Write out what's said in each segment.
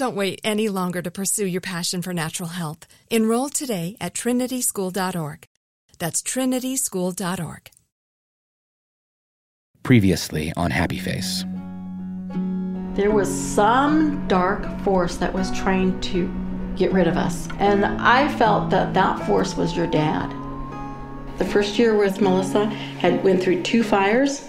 Don't wait any longer to pursue your passion for natural health. Enroll today at trinityschool.org. That's trinityschool.org. Previously on Happy Face. There was some dark force that was trying to get rid of us. And I felt that that force was your dad. The first year with Melissa had went through two fires.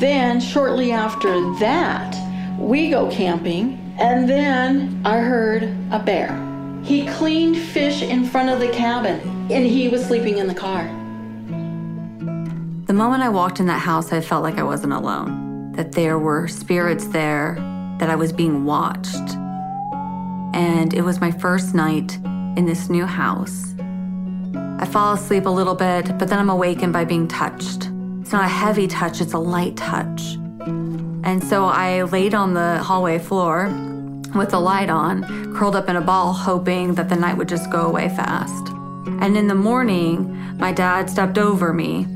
Then shortly after that, we go camping and then I heard a bear. He cleaned fish in front of the cabin and he was sleeping in the car. The moment I walked in that house, I felt like I wasn't alone, that there were spirits there, that I was being watched. And it was my first night in this new house. I fall asleep a little bit, but then I'm awakened by being touched. It's not a heavy touch, it's a light touch. And so I laid on the hallway floor with the light on, curled up in a ball, hoping that the night would just go away fast. And in the morning, my dad stepped over me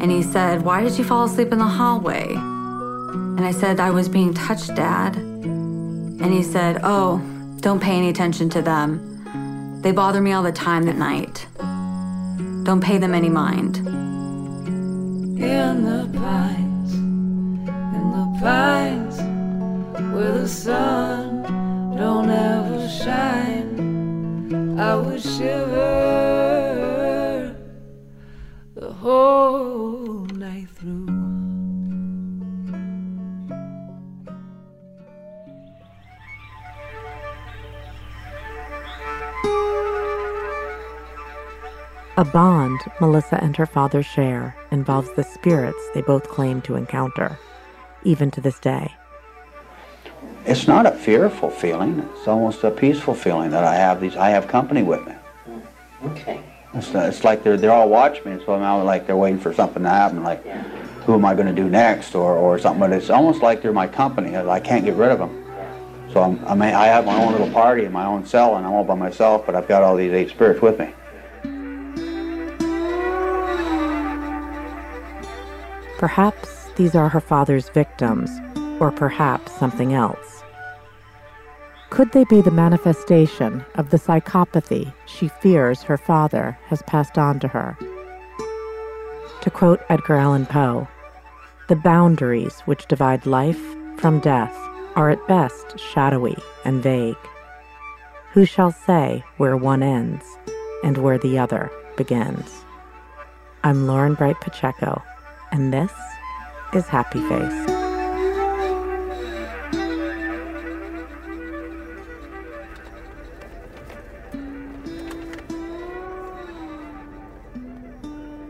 and he said, Why did you fall asleep in the hallway? And I said, I was being touched, Dad. And he said, Oh, don't pay any attention to them. They bother me all the time at night. Don't pay them any mind. In the pines, in the pines, where the sun don't ever shine. I would shiver the whole night through. A bond Melissa and her father share involves the spirits they both claim to encounter, even to this day. It's not a fearful feeling. It's almost a peaceful feeling that I have these. I have company with me. Okay. It's, it's like they're they're all watching me. So I'm like they're waiting for something to happen. Like, Yeah. who am I going to do next, or or something. But it's almost like they're my company. I can't get rid of them. So I'm, I mean, I have my own little party in my own cell, and I'm all by myself. But I've got all these eight spirits with me. Perhaps these are her father's victims, or perhaps something else. Could they be the manifestation of the psychopathy she fears her father has passed on to her? To quote Edgar Allan Poe, the boundaries which divide life from death are at best shadowy and vague. Who shall say where one ends and where the other begins? I'm Lauren Bright Pacheco, and this is Happy Face.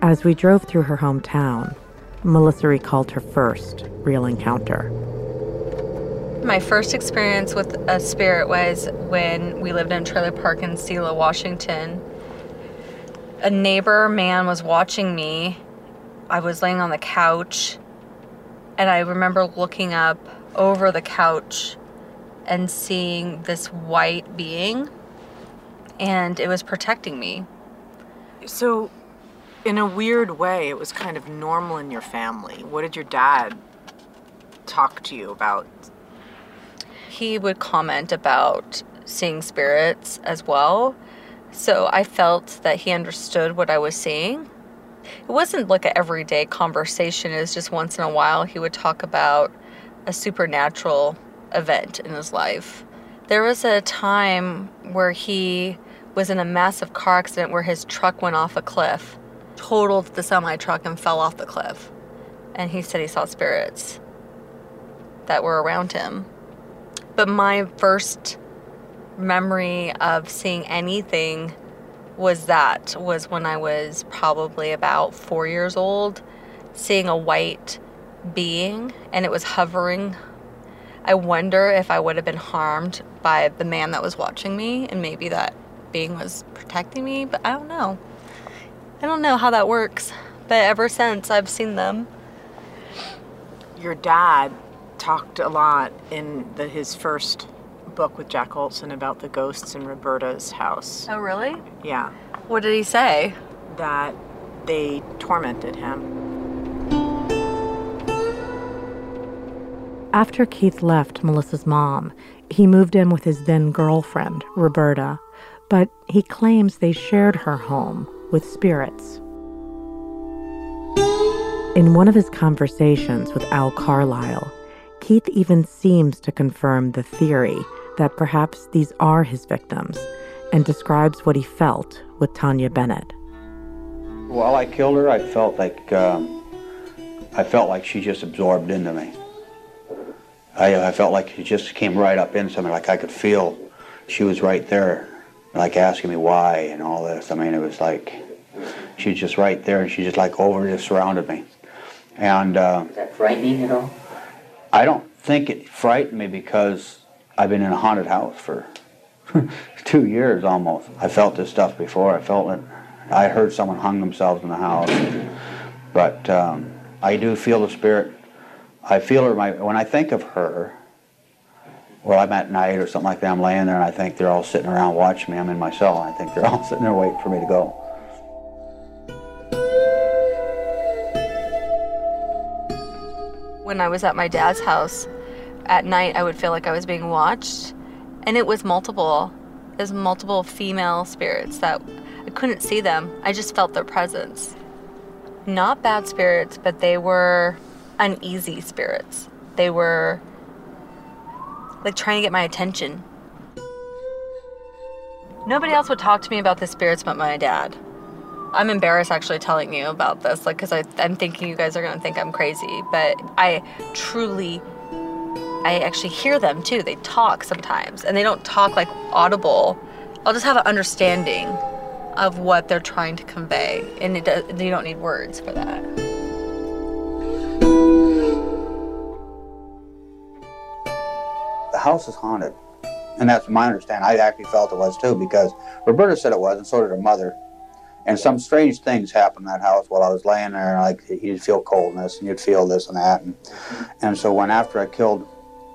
As we drove through her hometown, Melissa recalled her first real encounter. My first experience with a spirit was when we lived in a trailer park in Selah, Washington. A neighbor man was watching me. I was laying on the couch, and I remember looking up over the couch and seeing this white being, and it was protecting me. So, in a weird way, it was kind of normal in your family. What did your dad talk to you about? He would comment about seeing spirits as well. So I felt that he understood what I was seeing. It wasn't like an everyday conversation, it was just once in a while he would talk about a supernatural event in his life. There was a time where he was in a massive car accident where his truck went off a cliff totaled the semi truck and fell off the cliff. And he said he saw spirits that were around him. But my first memory of seeing anything was that was when I was probably about 4 years old seeing a white being and it was hovering I wonder if I would have been harmed by the man that was watching me and maybe that being was protecting me, but I don't know. I don't know how that works, but ever since I've seen them. Your dad talked a lot in the, his first book with Jack Olsen about the ghosts in Roberta's house. Oh, really? Yeah. What did he say? That they tormented him. After Keith left Melissa's mom, he moved in with his then girlfriend, Roberta, but he claims they shared her home with spirits. In one of his conversations with Al Carlisle, Keith even seems to confirm the theory that perhaps these are his victims and describes what he felt with Tanya Bennett. While I killed her, I felt like um, I felt like she just absorbed into me. I, I felt like she just came right up into me, like I could feel she was right there like asking me why and all this. I mean, it was like she was just right there, and she just like over just surrounded me. And uh, is that frightening at all? I don't think it frightened me because I've been in a haunted house for two years almost. I felt this stuff before. I felt it. I heard someone hung themselves in the house, but um, I do feel the spirit. I feel her. My, when I think of her, well, I'm at night or something like that, I'm laying there and I think they're all sitting around watching me. I'm in my cell and I think they're all sitting there waiting for me to go. When I was at my dad's house at night, I would feel like I was being watched, and it was multiple. Was multiple female spirits that I couldn't see them. I just felt their presence. Not bad spirits, but they were uneasy spirits. They were like trying to get my attention. Nobody else would talk to me about the spirits but my dad. I'm embarrassed actually telling you about this, like, because I'm thinking you guys are gonna think I'm crazy, but I truly, I actually hear them too. They talk sometimes, and they don't talk like audible. I'll just have an understanding of what they're trying to convey, and it does, you don't need words for that. House is haunted. And that's my understanding. I actually felt it was too because Roberta said it was, and so did her mother. And some strange things happened in that house while I was laying there. Like you'd feel coldness, and you'd feel this and that. And, and so when after I killed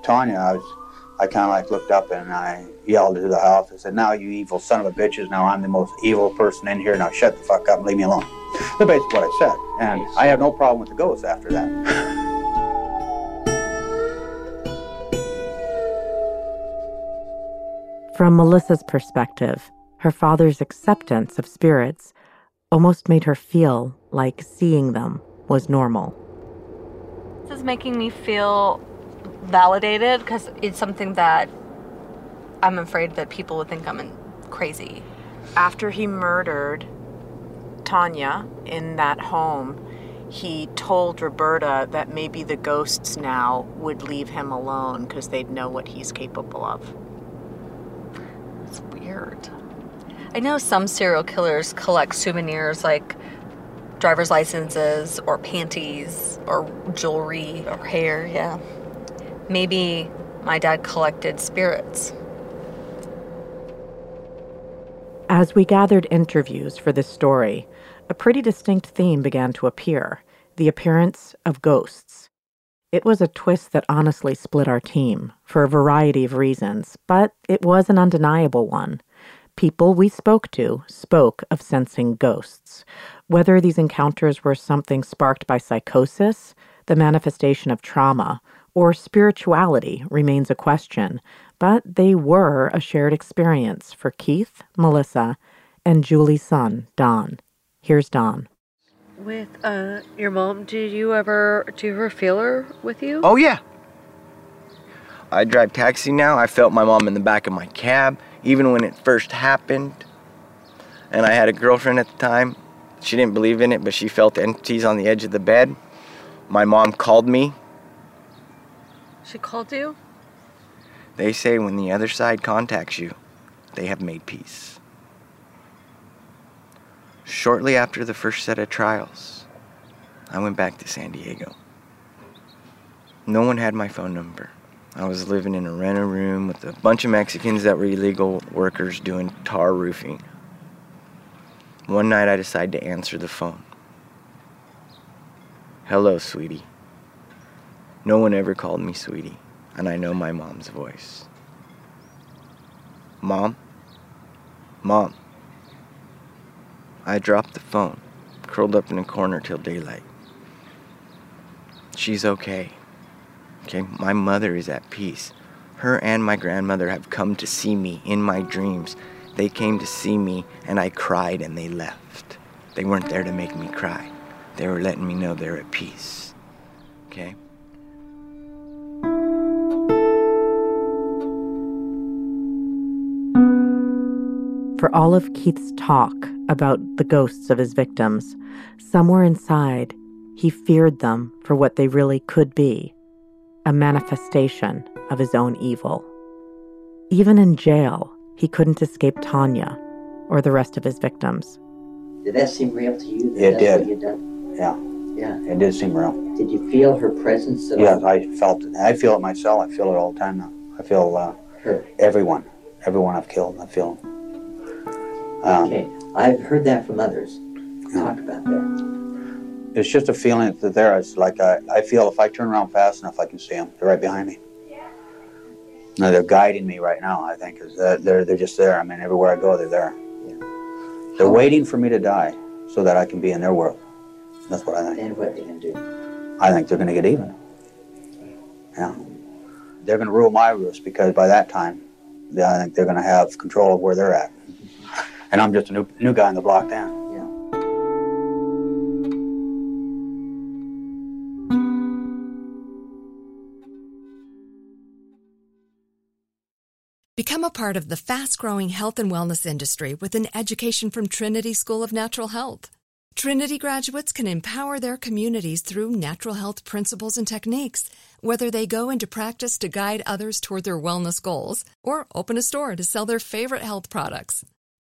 Tanya, I was, I kind of like looked up and I yelled to the house. I said, "Now you evil son of a bitches! Now I'm the most evil person in here. Now shut the fuck up and leave me alone." That's basically what I said. And I have no problem with the ghosts after that. From Melissa's perspective, her father's acceptance of spirits almost made her feel like seeing them was normal. This is making me feel validated because it's something that I'm afraid that people would think I'm crazy. After he murdered Tanya in that home, he told Roberta that maybe the ghosts now would leave him alone because they'd know what he's capable of. Weird. I know some serial killers collect souvenirs like driver's licenses or panties or jewelry or hair, yeah. Maybe my dad collected spirits. As we gathered interviews for this story, a pretty distinct theme began to appear the appearance of ghosts. It was a twist that honestly split our team for a variety of reasons, but it was an undeniable one. People we spoke to spoke of sensing ghosts. Whether these encounters were something sparked by psychosis, the manifestation of trauma, or spirituality remains a question, but they were a shared experience for Keith, Melissa, and Julie's son, Don. Here's Don. With uh, your mom, did you ever do you ever feel her with you? Oh yeah. I drive taxi now. I felt my mom in the back of my cab, even when it first happened. And I had a girlfriend at the time. She didn't believe in it, but she felt entities on the edge of the bed. My mom called me she called you? They say when the other side contacts you, they have made peace. Shortly after the first set of trials, I went back to San Diego. No one had my phone number. I was living in a rental room with a bunch of Mexicans that were illegal workers doing tar roofing. One night I decided to answer the phone. Hello, sweetie. No one ever called me sweetie, and I know my mom's voice. Mom? Mom? I dropped the phone, curled up in a corner till daylight. She's okay. Okay, my mother is at peace. Her and my grandmother have come to see me in my dreams. They came to see me, and I cried and they left. They weren't there to make me cry. They were letting me know they're at peace. Okay? For all of Keith's talk about the ghosts of his victims, somewhere inside, he feared them for what they really could be a manifestation of his own evil. Even in jail, he couldn't escape Tanya or the rest of his victims. Did that seem real to you? It did. Yeah. Yeah. It did seem real. Did you feel her presence at yes, all? I felt it. I feel it myself. I feel it all the time now. I feel uh, her. everyone. Everyone I've killed, I feel um, okay, I've heard that from others. Talk about that. It's just a feeling that there is like I, I feel if I turn around fast enough, I can see them. They're right behind me. No, they're guiding me right now. I think is that they're they're just there. I mean, everywhere I go, they're there. Yeah. They're waiting for me to die so that I can be in their world. That's what I think. And what are they gonna do? I think they're gonna get even. Yeah, they're gonna rule my roost because by that time, I think they're gonna have control of where they're at and I'm just a new new guy in the block then. Yeah. Become a part of the fast-growing health and wellness industry with an education from Trinity School of Natural Health. Trinity graduates can empower their communities through natural health principles and techniques, whether they go into practice to guide others toward their wellness goals or open a store to sell their favorite health products.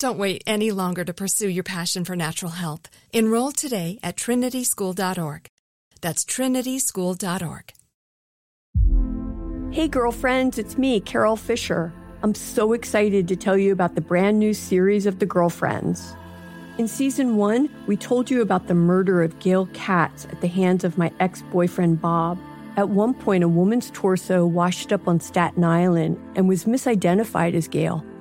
Don't wait any longer to pursue your passion for natural health. Enroll today at trinityschool.org. That's trinityschool.org. Hey, girlfriends, it's me, Carol Fisher. I'm so excited to tell you about the brand new series of The Girlfriends. In season one, we told you about the murder of Gail Katz at the hands of my ex boyfriend Bob. At one point, a woman's torso washed up on Staten Island and was misidentified as Gail.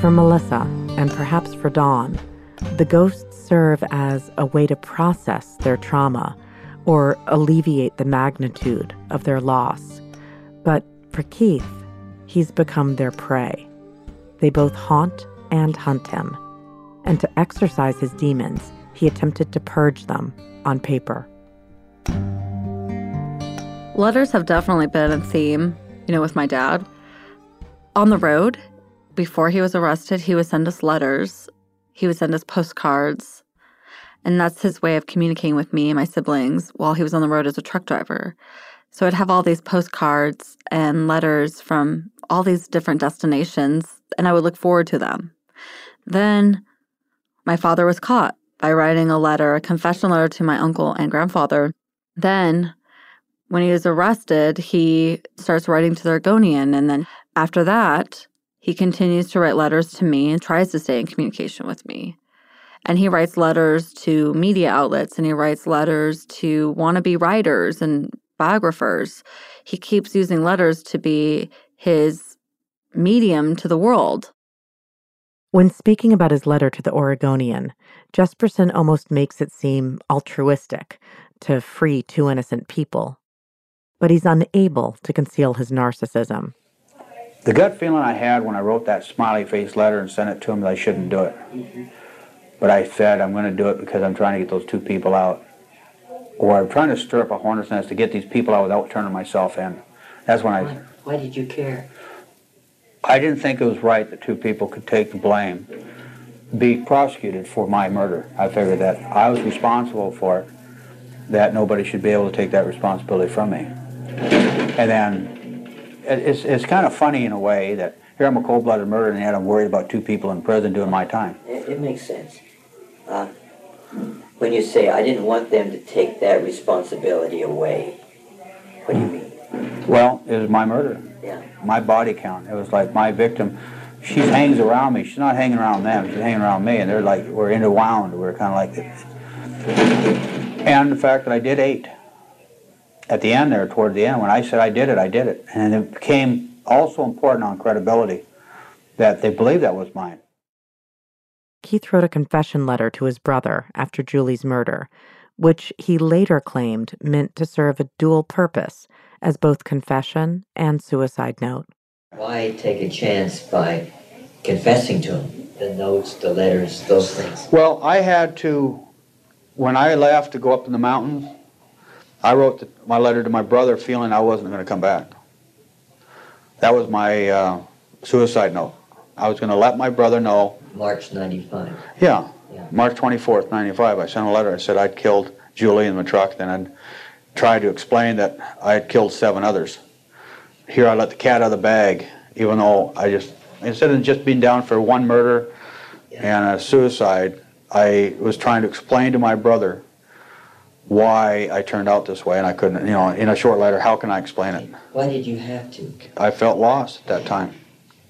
For Melissa, and perhaps for Don, the ghosts serve as a way to process their trauma or alleviate the magnitude of their loss. But for Keith, he's become their prey. They both haunt and hunt him. And to exorcise his demons, he attempted to purge them on paper. Letters have definitely been a theme, you know, with my dad. On the road, before he was arrested, he would send us letters, he would send us postcards. And that's his way of communicating with me and my siblings while he was on the road as a truck driver. So I'd have all these postcards and letters from all these different destinations, and I would look forward to them. Then my father was caught by writing a letter, a confession letter to my uncle and grandfather. Then, when he was arrested, he starts writing to the Oregonian. And then after that, he continues to write letters to me and tries to stay in communication with me. And he writes letters to media outlets and he writes letters to wannabe writers and biographers. He keeps using letters to be his medium to the world. When speaking about his letter to the Oregonian, Jesperson almost makes it seem altruistic to free two innocent people. But he's unable to conceal his narcissism. The gut feeling I had when I wrote that smiley face letter and sent it to him that I shouldn't do it. But I said I'm going to do it because I'm trying to get those two people out. Or I'm trying to stir up a hornet's nest to get these people out without turning myself in. That's when I. Why, why did you care? I didn't think it was right that two people could take the blame, be prosecuted for my murder. I figured that I was responsible for it, that nobody should be able to take that responsibility from me. And then it's, it's kind of funny in a way that here I'm a cold-blooded murderer and yet I'm worried about two people in prison doing my time. It, it makes sense. Uh, when you say, I didn't want them to take that responsibility away, what do you mean? Well, it was my murder. Yeah. My body count. It was like my victim, she hangs around me. She's not hanging around them. She's hanging around me. And they're like, we're interwound. We're kind of like this. And the fact that I did eight. At the end there, toward the end, when I said I did it, I did it. And it became also important on credibility that they believed that was mine. Keith wrote a confession letter to his brother after Julie's murder, which he later claimed meant to serve a dual purpose as both confession and suicide note. Why take a chance by confessing to him? The notes, the letters, those things. Well, I had to, when I left to go up in the mountains, I wrote the, my letter to my brother feeling I wasn't going to come back. That was my uh, suicide note. I was going to let my brother know. March 95. Yeah, yeah. March 24th, 95. I sent a letter. I said I'd killed Julie in the truck, then I'd tried to explain that I had killed seven others. Here I let the cat out of the bag, even though I just, instead of just being down for one murder and a suicide, I was trying to explain to my brother why I turned out this way, and I couldn't, you know, in a short letter, how can I explain it? Why did you have to? I felt lost at that time.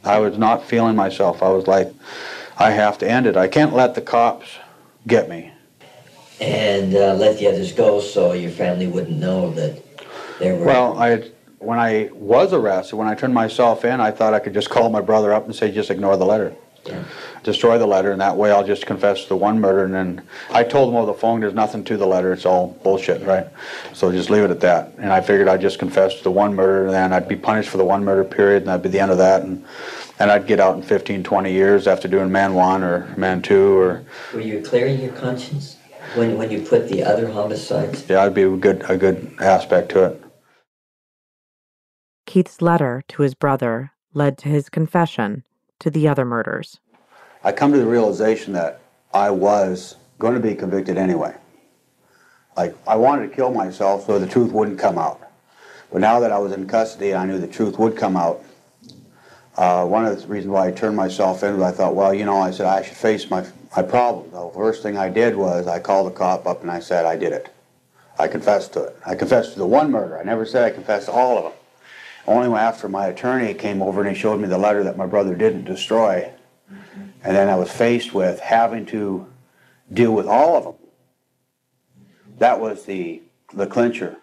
I was not feeling myself. I was like, I have to end it. I can't let the cops get me and uh, let the others go so your family wouldn't know that they were. Well, I when I was arrested, when I turned myself in, I thought I could just call my brother up and say, just ignore the letter. Yeah. Destroy the letter, and that way I'll just confess to one murder. And then I told them over the phone, there's nothing to the letter, it's all bullshit, right? So just leave it at that. And I figured I'd just confess to the one murder, and then I'd be punished for the one murder period, and that'd be the end of that. And, and I'd get out in 15, 20 years after doing man one or man two or. Were you clearing your conscience? when when you put the other homicides? Yeah, it'd be a good a good aspect to it. Keith's letter to his brother led to his confession to the other murders. I come to the realization that I was going to be convicted anyway. Like I wanted to kill myself so the truth wouldn't come out. But now that I was in custody, I knew the truth would come out. Uh, one of the reasons why I turned myself in was I thought, well, you know, I said I should face my my problem. The first thing I did was I called the cop up and I said I did it. I confessed to it. I confessed to the one murder. I never said I confessed to all of them. Only after my attorney came over and he showed me the letter that my brother didn't destroy, and then I was faced with having to deal with all of them. That was the the clincher.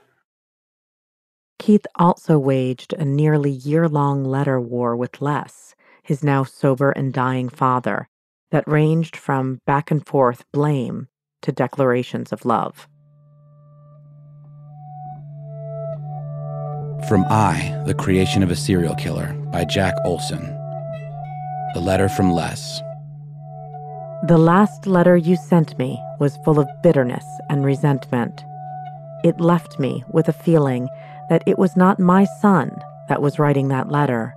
Keith also waged a nearly year long letter war with Les, his now sober and dying father, that ranged from back and forth blame to declarations of love. From I, the Creation of a Serial Killer by Jack Olsen. The letter from Les. The last letter you sent me was full of bitterness and resentment. It left me with a feeling that it was not my son that was writing that letter,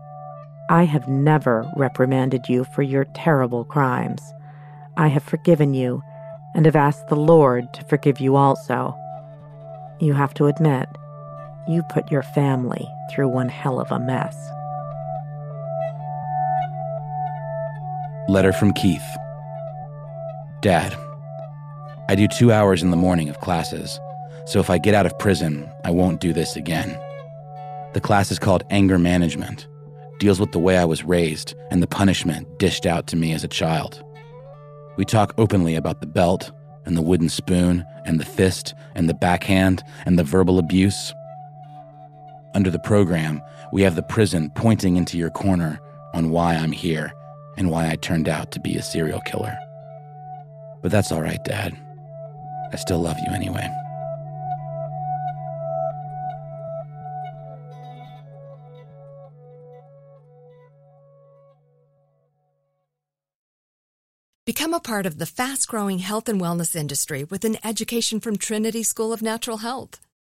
I have never reprimanded you for your terrible crimes. I have forgiven you and have asked the Lord to forgive you also. You have to admit, you put your family through one hell of a mess. Letter from Keith Dad, I do two hours in the morning of classes, so if I get out of prison, I won't do this again. The class is called Anger Management deals with the way I was raised and the punishment dished out to me as a child. We talk openly about the belt and the wooden spoon and the fist and the backhand and the verbal abuse. Under the program, we have the prison pointing into your corner on why I'm here and why I turned out to be a serial killer. But that's all right, Dad. I still love you anyway. Become a part of the fast growing health and wellness industry with an education from Trinity School of Natural Health.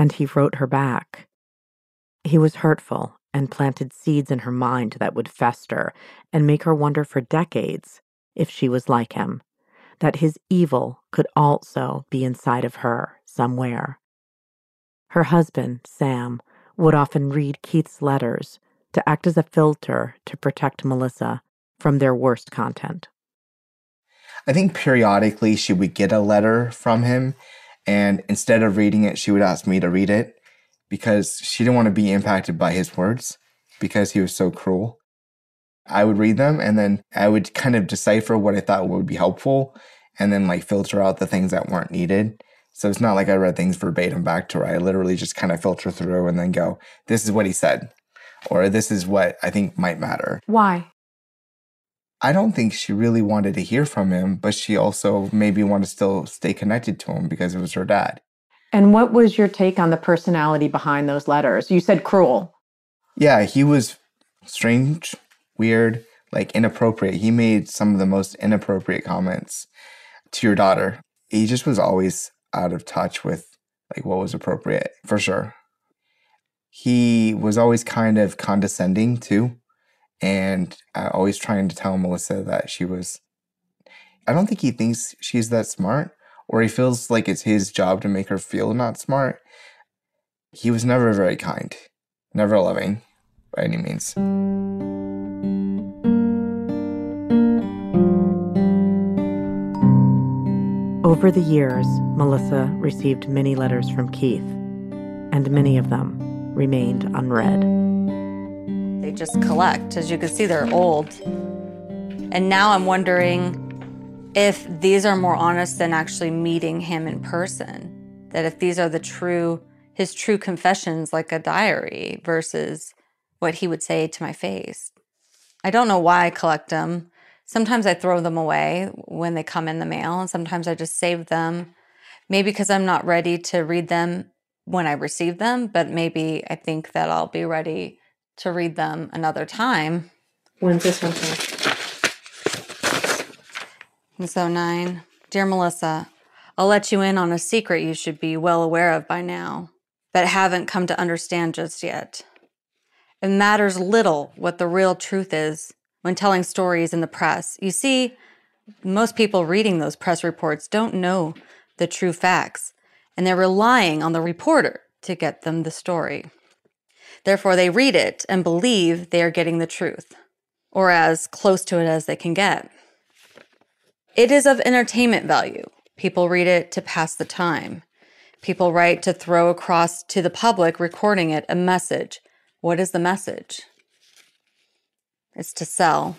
and he wrote her back. He was hurtful and planted seeds in her mind that would fester and make her wonder for decades if she was like him, that his evil could also be inside of her somewhere. Her husband, Sam, would often read Keith's letters to act as a filter to protect Melissa from their worst content. I think periodically she would get a letter from him, and instead of reading it, she would ask me to read it because she didn't want to be impacted by his words because he was so cruel. I would read them and then I would kind of decipher what I thought would be helpful and then like filter out the things that weren't needed. So it's not like I read things verbatim back to her. I literally just kind of filter through and then go, this is what he said, or this is what I think might matter. Why? I don't think she really wanted to hear from him, but she also maybe wanted to still stay connected to him because it was her dad. And what was your take on the personality behind those letters? You said cruel. Yeah, he was strange, weird, like inappropriate. He made some of the most inappropriate comments to your daughter. He just was always out of touch with like what was appropriate, for sure. He was always kind of condescending too and uh, always trying to tell Melissa that she was. I don't think he thinks she's that smart, or he feels like it's his job to make her feel not smart. He was never very kind, never loving by any means. Over the years, Melissa received many letters from Keith, and many of them remained unread. Just collect. As you can see, they're old. And now I'm wondering if these are more honest than actually meeting him in person. That if these are the true, his true confessions, like a diary, versus what he would say to my face. I don't know why I collect them. Sometimes I throw them away when they come in the mail, and sometimes I just save them. Maybe because I'm not ready to read them when I receive them, but maybe I think that I'll be ready to read them another time. When's this one from? so oh nine. Dear Melissa, I'll let you in on a secret you should be well aware of by now, but haven't come to understand just yet. It matters little what the real truth is when telling stories in the press. You see, most people reading those press reports don't know the true facts, and they're relying on the reporter to get them the story. Therefore, they read it and believe they are getting the truth, or as close to it as they can get. It is of entertainment value. People read it to pass the time. People write to throw across to the public, recording it, a message. What is the message? It's to sell.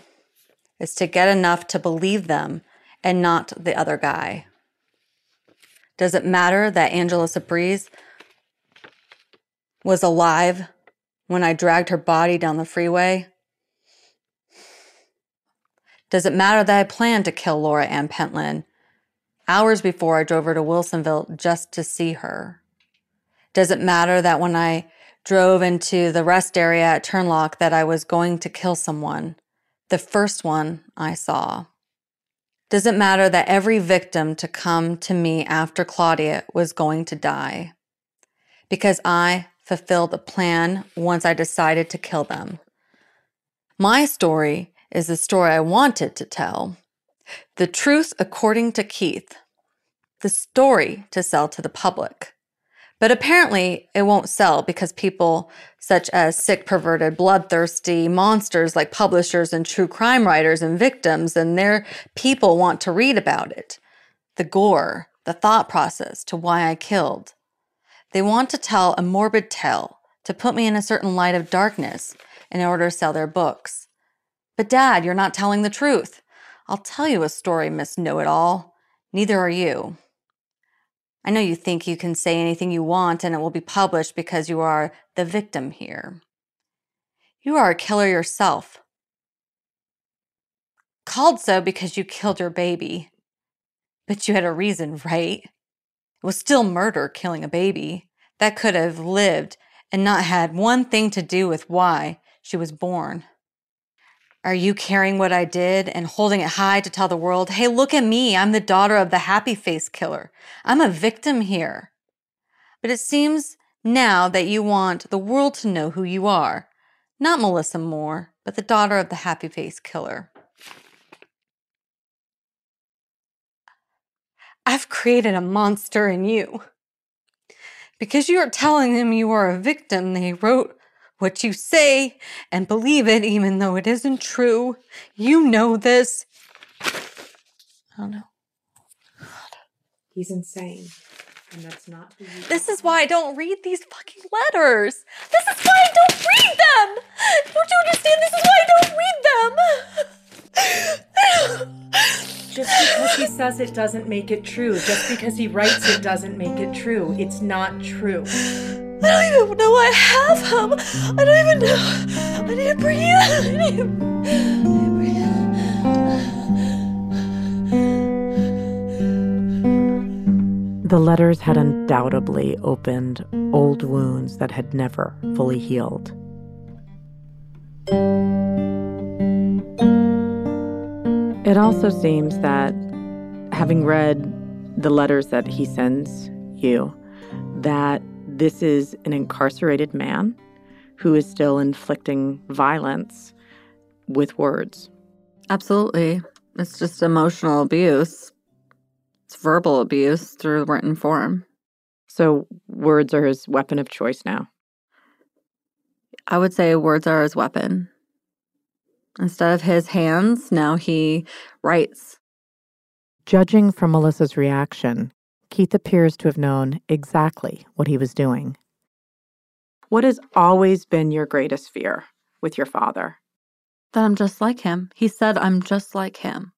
It's to get enough to believe them and not the other guy. Does it matter that Angela Subrize was alive when I dragged her body down the freeway? Does it matter that I planned to kill Laura Ann Pentland hours before I drove her to Wilsonville just to see her? Does it matter that when I drove into the rest area at Turlock that I was going to kill someone, the first one I saw? Does it matter that every victim to come to me after Claudia was going to die? Because I fulfilled the plan once I decided to kill them. My story is the story I wanted to tell. The truth according to Keith. The story to sell to the public. But apparently, it won't sell because people such as sick, perverted, bloodthirsty monsters like publishers and true crime writers and victims and their people want to read about it. The gore, the thought process to why I killed. They want to tell a morbid tale to put me in a certain light of darkness in order to sell their books. But, Dad, you're not telling the truth. I'll tell you a story, Miss Know It All. Neither are you. I know you think you can say anything you want and it will be published because you are the victim here. You are a killer yourself. Called so because you killed your baby. But you had a reason, right? It was still murder killing a baby. That could have lived and not had one thing to do with why she was born. Are you carrying what I did and holding it high to tell the world, hey, look at me, I'm the daughter of the happy face killer. I'm a victim here. But it seems now that you want the world to know who you are, Not Melissa Moore, but the daughter of the happy face killer. I've created a monster in you. Because you are telling them you are a victim, they wrote what you say and believe it even though it isn't true. You know this. Oh, I don't know. He's insane. And that's not who you This is why I don't read these fucking letters. This is why I don't read them. Don't you understand? This is why I don't read them. Just because he says it doesn't make it true. Just because he writes it doesn't make it true. It's not true. I don't even know I have him. I don't even know. I need to breathe. I need to... The letters had undoubtedly opened old wounds that had never fully healed. It also seems that having read the letters that he sends you, that this is an incarcerated man who is still inflicting violence with words. Absolutely. It's just emotional abuse. It's verbal abuse through written form. So words are his weapon of choice now. I would say words are his weapon. Instead of his hands, now he writes. Judging from Melissa's reaction, Keith appears to have known exactly what he was doing. What has always been your greatest fear with your father? That I'm just like him. He said I'm just like him.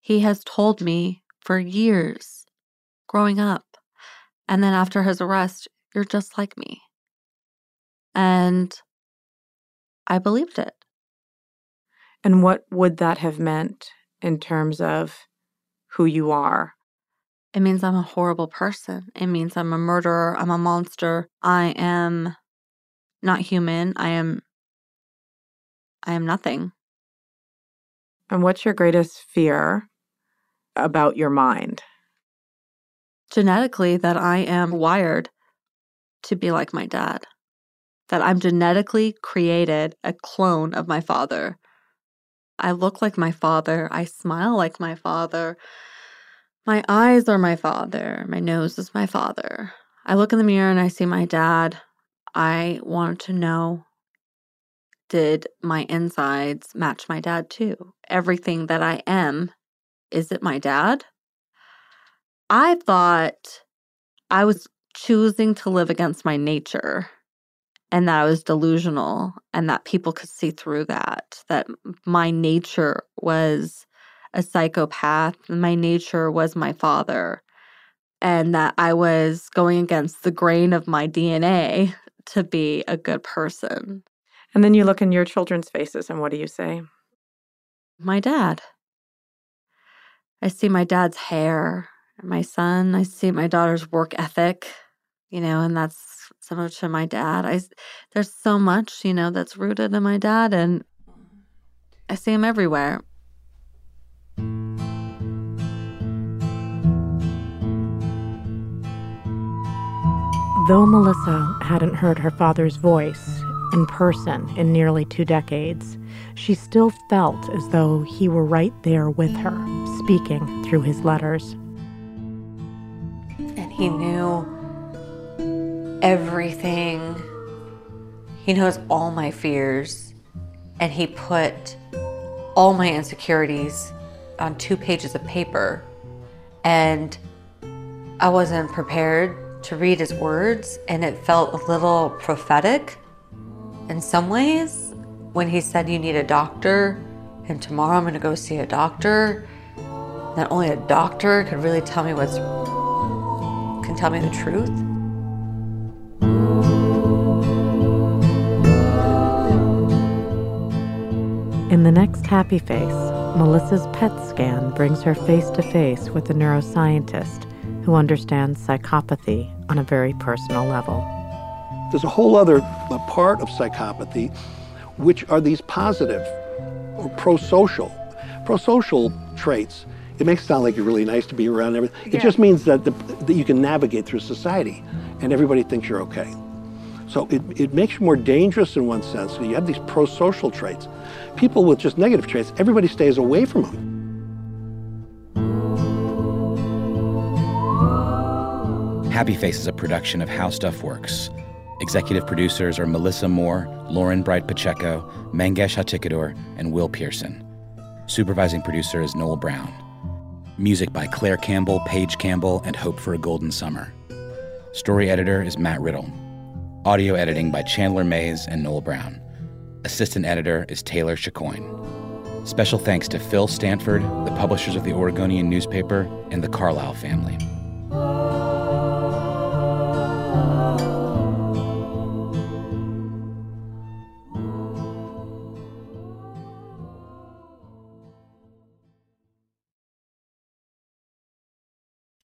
He has told me for years growing up. And then after his arrest, you're just like me. And I believed it. And what would that have meant in terms of who you are? It means I'm a horrible person. It means I'm a murderer. I'm a monster. I am not human. I am I am nothing. And what's your greatest fear about your mind? Genetically, that I am wired to be like my dad. That I'm genetically created a clone of my father. I look like my father. I smile like my father. My eyes are my father. My nose is my father. I look in the mirror and I see my dad. I want to know did my insides match my dad too? Everything that I am, is it my dad? I thought I was choosing to live against my nature and that I was delusional and that people could see through that, that my nature was a psychopath, my nature was my father, and that I was going against the grain of my DNA to be a good person. And then you look in your children's faces, and what do you say? My dad. I see my dad's hair, my son. I see my daughter's work ethic, you know, and that's similar to my dad. I there's so much, you know, that's rooted in my dad, and I see him everywhere. Though Melissa hadn't heard her father's voice in person in nearly two decades, she still felt as though he were right there with her, speaking through his letters. And he knew everything. He knows all my fears. And he put all my insecurities on two pages of paper. And I wasn't prepared to read his words, and it felt a little prophetic in some ways when he said, You need a doctor, and tomorrow I'm going to go see a doctor. That only a doctor could really tell me what's, can tell me the truth. In the next happy face, Melissa's PET scan brings her face to face with a neuroscientist who understands psychopathy on a very personal level. There's a whole other part of psychopathy, which are these positive or pro-social, pro-social traits. It makes it sound like you're really nice to be around. Everything. It Yeah. just means that the, that you can navigate through society, and everybody thinks you're okay. So it, it makes you more dangerous in one sense. You have these pro-social traits. People with just negative traits, everybody stays away from them. Happy Face is a production of How Stuff Works. Executive producers are Melissa Moore, Lauren Bright Pacheco, Mangesh Hattikudur, and Will Pearson. Supervising producer is Noel Brown. Music by Claire Campbell, Paige Campbell, and Hope for a Golden Summer. Story editor is Matt Riddle. Audio editing by Chandler Mays and Noel Brown. Assistant editor is Taylor Chicoine. Special thanks to Phil Stanford, the publishers of the Oregonian newspaper, and the Carlisle family.